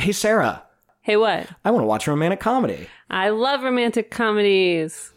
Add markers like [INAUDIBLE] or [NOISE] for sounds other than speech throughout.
Hey, Sarah, Hey, what? I want to watch a romantic comedy. I love romantic comedies.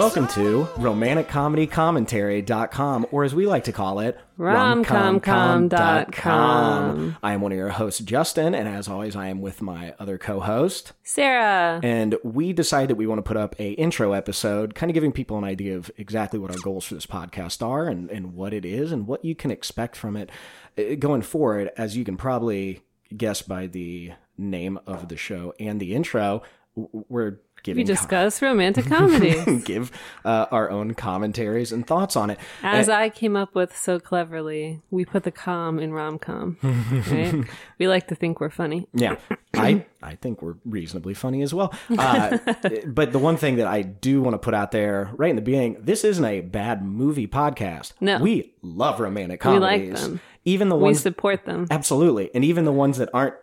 Welcome to romanticcomedycommentary.com, or as we like to call it, romcomcom.com. I am one of your hosts, Justin, and as always, I am with my other co-host. Sarah. And we decided that we want to put up a intro episode, kind of giving people an idea of exactly what our goals for this podcast are and, and what it is and what you can expect from it uh, going forward. As you can probably guess by the name of the show and the intro, we're We discuss romantic [LAUGHS] comedies. give uh, our own commentaries and thoughts on it. As I came up with so cleverly, we put the com in rom com. Right? [LAUGHS] we like to think we're funny. Yeah, I I think we're reasonably funny as well. Uh, [LAUGHS] but the one thing that I do want to put out there right in the beginning, this isn't a bad movie podcast. No. we love romantic comedies. We like them. Even the ones We support them. absolutely, and even the ones that aren't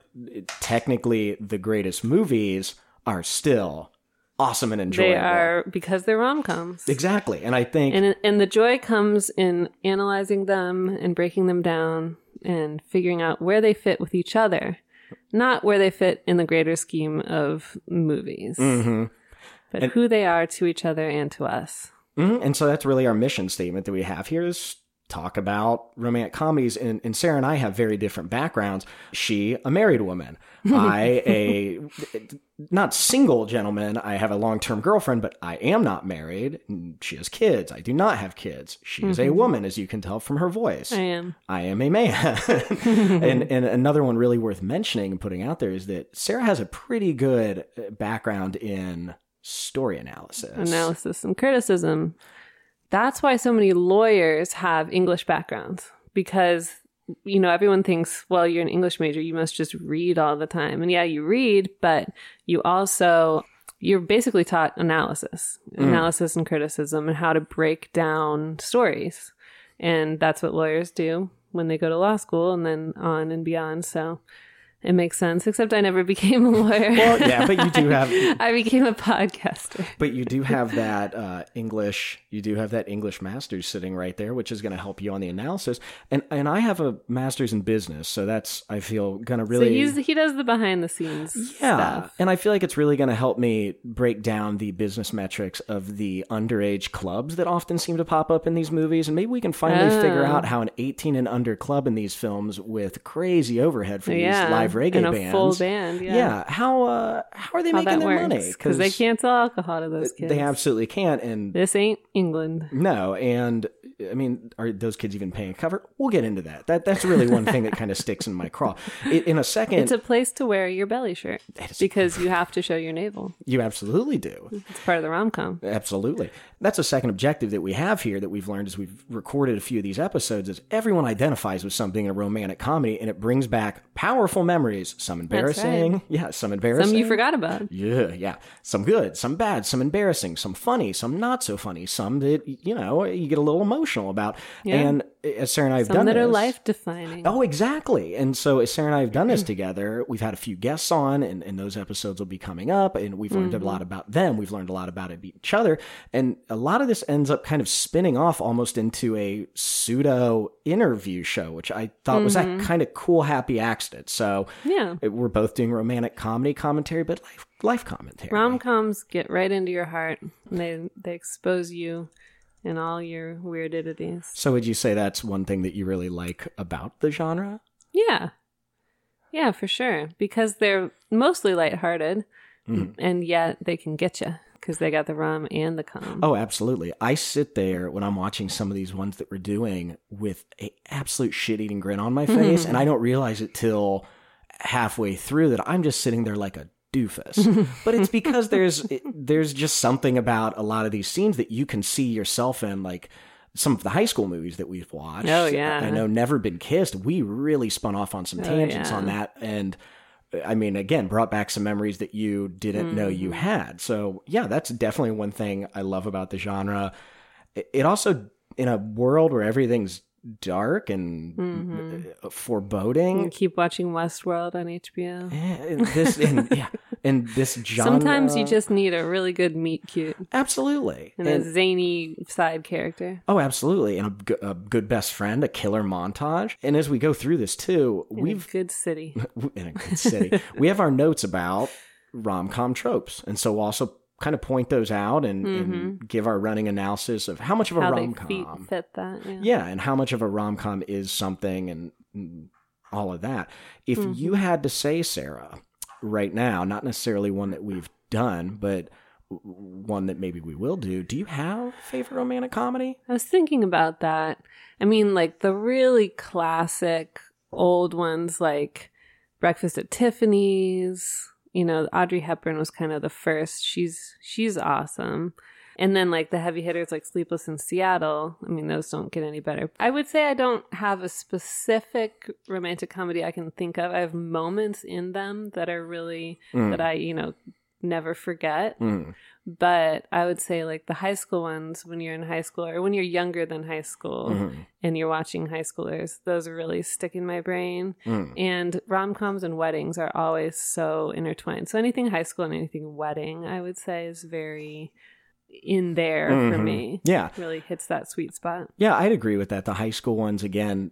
technically the greatest movies are still awesome and enjoyable. They are because they're rom coms. exactly, and I think And and the joy comes in analyzing them and breaking them down and figuring out where they fit with each other, not where they fit in the greater scheme of movies, Mhm. but who they are to each other and to us. Mhm. And so that's really our mission statement that we have here is talk about romantic comedies. And, and Sarah and I have very different backgrounds. She, a married woman. [LAUGHS] I, a not single gentleman. I have a long term girlfriend, but I am not married. She has kids. I do not have kids. She is a woman, as you can tell from her voice. I am. I am a man. [LAUGHS] and and another one really worth mentioning and putting out there is that Sarah has a pretty good uh, background in story analysis. Analysis and criticism. That's why so many lawyers have English backgrounds because you know everyone thinks well you're an English major you must just read all the time. And yeah you read but you also you're basically taught analysis mm. analysis and criticism and how to break down stories. And that's what lawyers do when they go to law school and then on and beyond. So it makes sense except I never [LAUGHS] became a lawyer Well, yeah, but you do have [LAUGHS] I became a podcaster But you do have that uh, English. You do have that English master's sitting right there, which is going to help you on the analysis. And and I have a master's in business, so that's I feel going to So really he's, he does the behind the scenes yeah. stuff. And I feel like it's really going to help me break down the business metrics of the underage clubs that often seem to pop up in these movies, and maybe we can finally figure Oh. out how an 18 and under club in these films with crazy overhead for Yeah, these live reggae and a bands, full band, yeah. how uh, how are they How making their works money? because they can't sell alcohol to those kids. They absolutely can't, and This ain't England. no, and I mean, are those kids even paying a cover? We'll get into that. That that's really one thing that kind of sticks in my craw. I- In a second, It's a place to wear your belly shirt because you have to show your navel. you absolutely do. It's part of the rom com. Absolutely. That's a second objective that we have here that we've learned as we've recorded a few of these episodes is everyone identifies with something in a romantic comedy and it brings back powerful memories. Some embarrassing. [LAUGHS] Yeah, some embarrassing. Some you forgot about. Yeah, yeah. Some good, some bad, some embarrassing, some funny, some not so funny, some that, you know, you get a little emotional about. Yeah. And Sarah and I have Some done that are life defining. Oh, exactly. And so, as Sarah and I have done this Mm. together, we've had a few guests on, and, and those episodes will be coming up. And we've learned Mm-hmm. a lot about them. We've learned a lot about each other. And a lot of this ends up kind of spinning off almost into a pseudo interview show, which I thought was Mm-hmm. that kind of cool, happy accident. So, Yeah. it- we're both doing romantic comedy commentary, but life, life commentary. Rom coms get right into your heart. And they they expose you in all your weirdities. so, would you say that's one thing that you really like about the genre? Yeah. Yeah, for sure. Because they're mostly lighthearted Mm-hmm. and yet they can get you because they got the rum and the com. Oh, absolutely. I sit there when I'm watching some of these ones that we're doing with a absolute shit eating grin on my face, and I don't realize it till halfway through that I'm just sitting there like a doofus. [LAUGHS] but it's because there's it, there's just something about a lot of these scenes that you can see yourself in, like some of the high school movies that we've watched. Oh, yeah. I know Never Been Kissed. We really spun off on some tangents yeah. on that, and. I mean, again, brought back some memories that you didn't know you Mm-hmm. had. So, yeah, that's definitely one thing I love about the genre. It also, in a world where everything's dark and Mhm. uh, foreboding. You keep watching Westworld on HBO. Eh, and this and [LAUGHS] yeah, and this genre. Sometimes you just need a really good meet cute absolutely and, And- a zany side character. Oh, absolutely. And a, a, good best friend, a killer montage. And as we go through this too, in we've good city. [LAUGHS] in a good city, we have our notes about rom com tropes. And so also kind of point those out and, and give our running analysis of how much of a Mm-hmm. Rom fit, com. fit that. Yeah. Yeah, and how much of a rom com is something and, and all of that. If Mm-hmm. you had to say, Sarah, right now, not necessarily one that we've done, but one that maybe we will do, do you have favorite romantic comedy? I was thinking about that. I mean, like the really classic old ones, like Breakfast at Tiffany's. You know, Audrey Hepburn was kind of the first. She's she's awesome. And then like the heavy hitters like Sleepless in Seattle. I mean, those don't get any better. I would say I don't have a specific romantic comedy I can think of. I have moments in them that are really Mm. that I, you know, never forget Mm. but I would say like the high school ones when you're in high school or when you're younger than high school Mhm. and you're watching high schoolers, those really stick in my brain. Mm. And rom coms and weddings are always so intertwined. So anything high school and anything wedding, I would say, is very in there for Mhm. me. Yeah. Really hits that sweet spot. Yeah, I'd agree with that. The high school ones, again,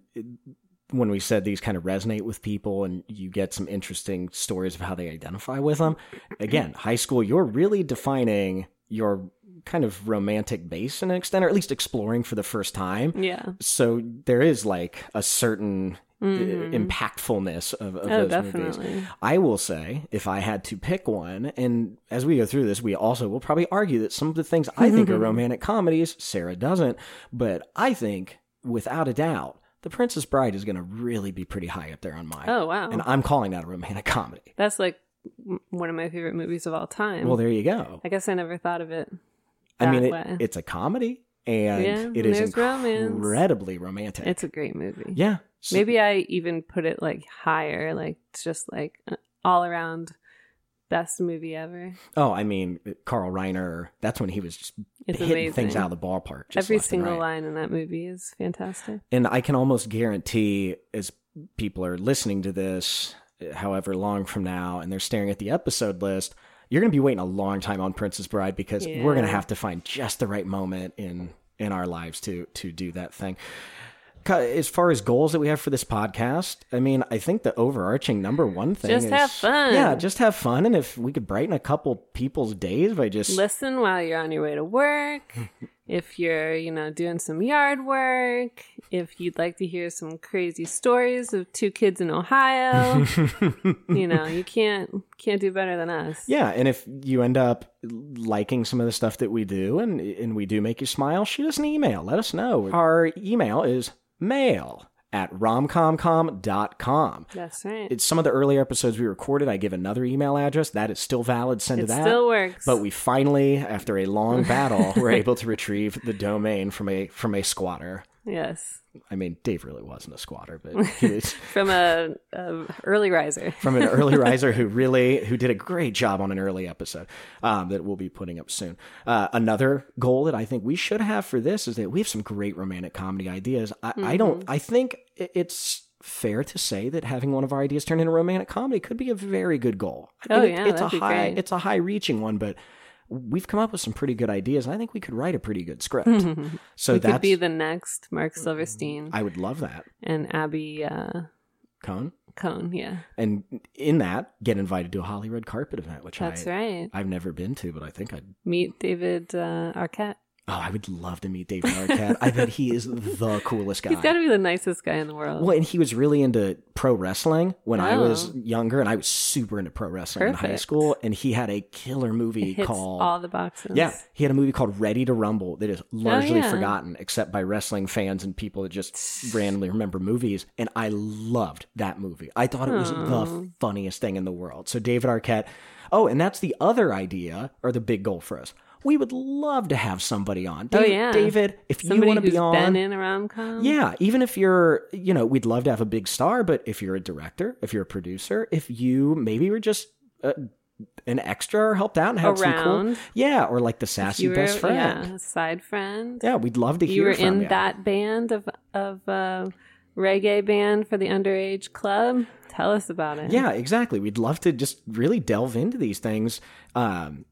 when we said these kind of resonate with people and you get some interesting stories of how they identify with them. Again, [CLEARS THROAT] high school, you're really defining your kind of romantic base in an extent, or at least exploring for the first time. Yeah. So there is like a certain uh, Mhm. impactfulness of, of Oh, those movies. I will say, if I had to pick one, and as we go through this, we also will probably argue that some of the things I think are romantic comedies, Sarah doesn't, but I think, without a doubt, The Princess Bride is going to really be pretty high up there on mine. Oh, wow. And I'm calling that a romantic comedy. That's like one of my favorite movies of all time. Well, there you go. I guess I never thought of it. I mean, it, it's a comedy, and Yeah, it is there's romance. incredibly romantic. It's a great movie. yeah. So- Maybe I even put it like higher, like it's just like uh, all around best movie ever. Oh, I mean, Carl Reiner. That's when he was just It's hitting amazing. things out of the ballpark. Just Every single right. line in that movie is fantastic. And I can almost guarantee, as people are listening to this, however long from now, and they're staring at the episode list, you're going to be waiting a long time on Princess Bride because we're going to have to find just the right moment in in our lives to to do that thing. As far as goals that we have for this podcast, I mean, I think the overarching number one thing is Just is have fun. Yeah, just have fun, and if we could brighten a couple people's days by just Listen while you're on your way to work. [LAUGHS] if you're, you know, doing some yard work. If you'd like to hear some crazy stories of two kids in Ohio, [LAUGHS] you know, you can't can't do better than us. Yeah, and if you end up liking some of the stuff that we do and and we do make you smile, shoot us an email. Let us know. Our email is mail at romcomcom.com. That's right. It's some of the earlier episodes we recorded. I give another email address. That is still valid. Send it to that. still works. But we finally, after a long [LAUGHS] battle, were able to retrieve the domain from a from a squatter. Yes. I mean, Dave really wasn't a squatter, but [LAUGHS] was [LAUGHS] From a, a early riser. [LAUGHS] from an early riser who really who did a great job on an early episode um, that we'll be putting up soon. Uh, another goal that I think we should have for this is that we have some great romantic comedy ideas. I, I don't. I think it's fair to say that having one of our ideas turn into romantic comedy could be a very good goal. I Oh, mean, it- yeah, it's a that'd be high great. it's a high reaching one, but. We've come up with some pretty good ideas, I think we could write a pretty good script. [LAUGHS] so that could be the next Marc Silverstein I would love that, and Abby uh, Cone. Kohn. Yeah, And in that, get invited to a Hollywood Carpet event, which that's I right. I've never been to, but I think I'd. Meet David uh, Arquette. Oh, I would love to meet David Arquette. I bet he is the [LAUGHS] coolest guy. He's got to be the nicest guy in the world. well, and he was really into pro wrestling when I was Oh. younger, and I was super into pro wrestling in high school. And he had a killer movie called all the boxes. Yeah, he had a movie called Ready to Rumble that is oh, largely yeah. forgotten except by wrestling fans and people that just randomly remember movies. And I loved that movie. I thought it was the oh. funniest thing in the world. So David Arquette. Oh, and that's the other idea or the big goal for us. We would love to have somebody on. Oh yeah, David, if you want to be on, been in a rom com. yeah, even if you're, you know, we'd love to have a big star, but if you're a director, if you're a producer, if you maybe were just uh, an extra or helped out and had some cool, Around. yeah, or like the sassy were best friend. yeah, side friend. Yeah, we'd love to hear you were in you. that band of of uh, reggae band for the underage club. Tell us about it. Yeah, exactly. We'd love to just really delve into these things. Um,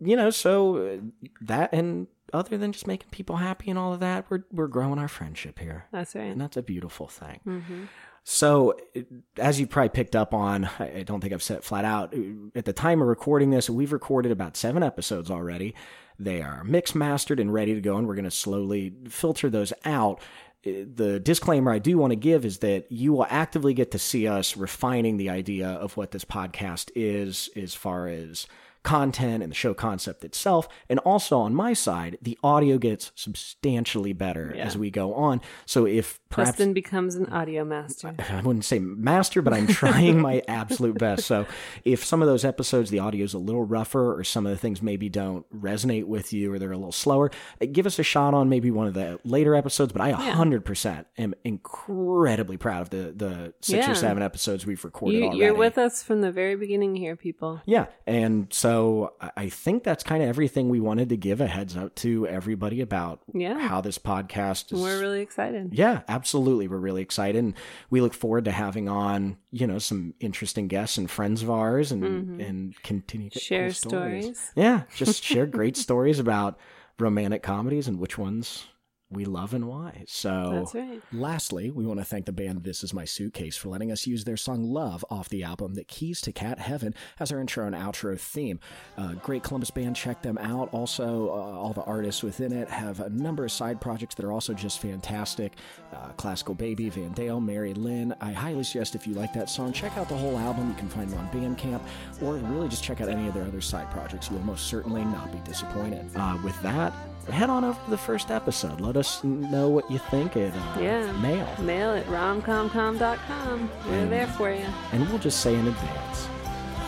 you know, so uh, that and other than just making people happy and all of that, we're we're growing our friendship here, that's right. and that's a beautiful thing. hmm So, uh, as you probably picked up on, [LAUGHS] I don't think I've said it flat out. uh, At the time of recording this, we've recorded about seven episodes already. They are mixed, mastered, and ready to go, and we're going to slowly filter those out. The disclaimer I do want to give is that you will actively get to see us refining the idea of what this podcast is, as far as content and the show concept itself. And also on my side, the audio gets substantially better Yeah. as we go on. So if perhaps Justin becomes an audio master. [LAUGHS] I wouldn't say master, but I'm trying my absolute best. So if some of those episodes, the audio is a little rougher, or some of the things maybe don't resonate with you, or they're a little slower, uh, give us a shot on maybe one of the later episodes. But I 100% am incredibly proud of the the six or seven episodes we've recorded You, already. you're with us from the very beginning here, people. Yeah, and so I- I think that's kind of everything we wanted to give a heads up to everybody about Yeah. how this podcast is. We're really excited. Yeah, absolutely. We're really excited. And we look forward to having on, you know, some interesting guests and friends of ours and and continue to Mm-hmm. Share stories. stories. Yeah, just [LAUGHS] share great stories about romantic comedies and which ones we love and why. So right. Lastly, we want to thank the band This Is My Suitcase for letting us use their song Love off the album that keys to Cat Heaven as our intro and outro theme. Uh, great Columbus band, check them out. Also, uh, all the artists within it have a number of side projects that are also just fantastic. Uh, Classical Baby, Van Dale, Mary Lynn. I highly suggest if you like that song, check out the whole album. You can find it on Bandcamp or really just check out any of their other side projects. You will most certainly not be disappointed. uh, with that, head on over to the first episode. Let us know what you think at uh, Yeah. mail. Mail at romcomcom.com. We're there for you. And we'll just say in advance,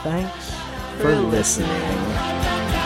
thanks For for listening. listening.